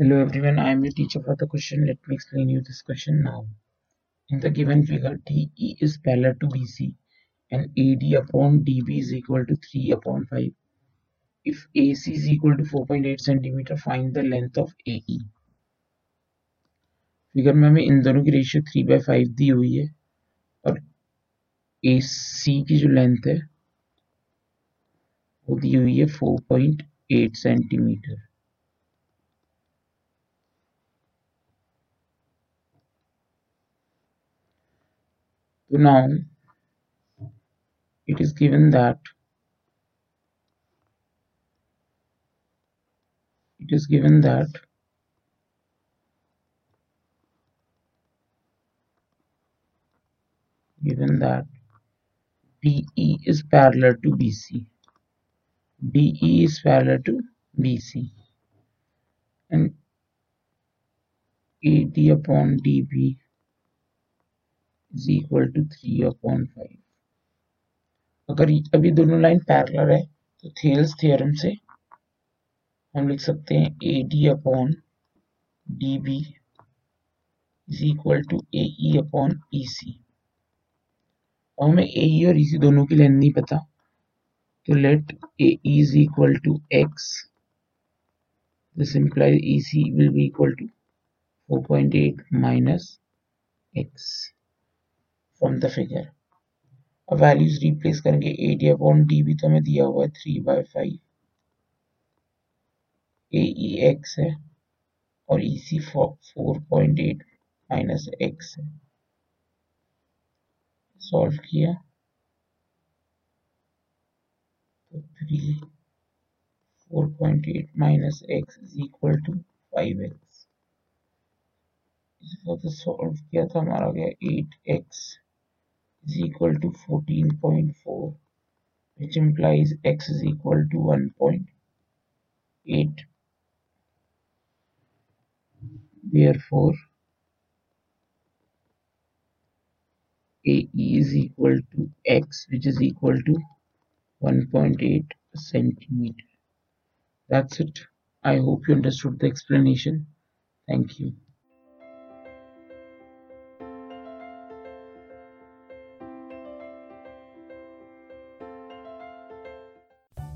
Hello everyone, I am your teacher for the question. Let me explain you this question now. In the given figure, DE is parallel to BC and AD upon DB is equal to 3 upon 5. If AC is equal to 4.8 cm, find the length of AE. Figure में हमें इन दोनों की ratio three by five दी हुई है और सी की जो लेंथ है वो दी हुई है four point eight centimetre So now it is given that it is given that given that DE is parallel to BC. DE is parallel to BC and AD upon DB is equal to three upon five अगर अभी दोनों line parallel है तो Thales theorem से हम लिख सकते हैं A D upon D B is equal to A E upon E C और हमें ए ई और ई सी दोनों की लेंथ नहीं पता तो let A is equal to X this implies EC will be equal to 4.8 minus x. From the figure अब values replace करेंगे ए डी अपॉन डी भी तो हमें दिया हुआ है three by five A E X है और E C four point eight minus X है. सॉल्व किया. तो three four point eight minus X is equal to five X solve किया था, हमारा गया eight X is equal to 14.4 which implies x is equal to 1.8 therefore AE is equal to x which is equal to 1.8 centimeter. That's it. I hope you understood the explanation. Thank you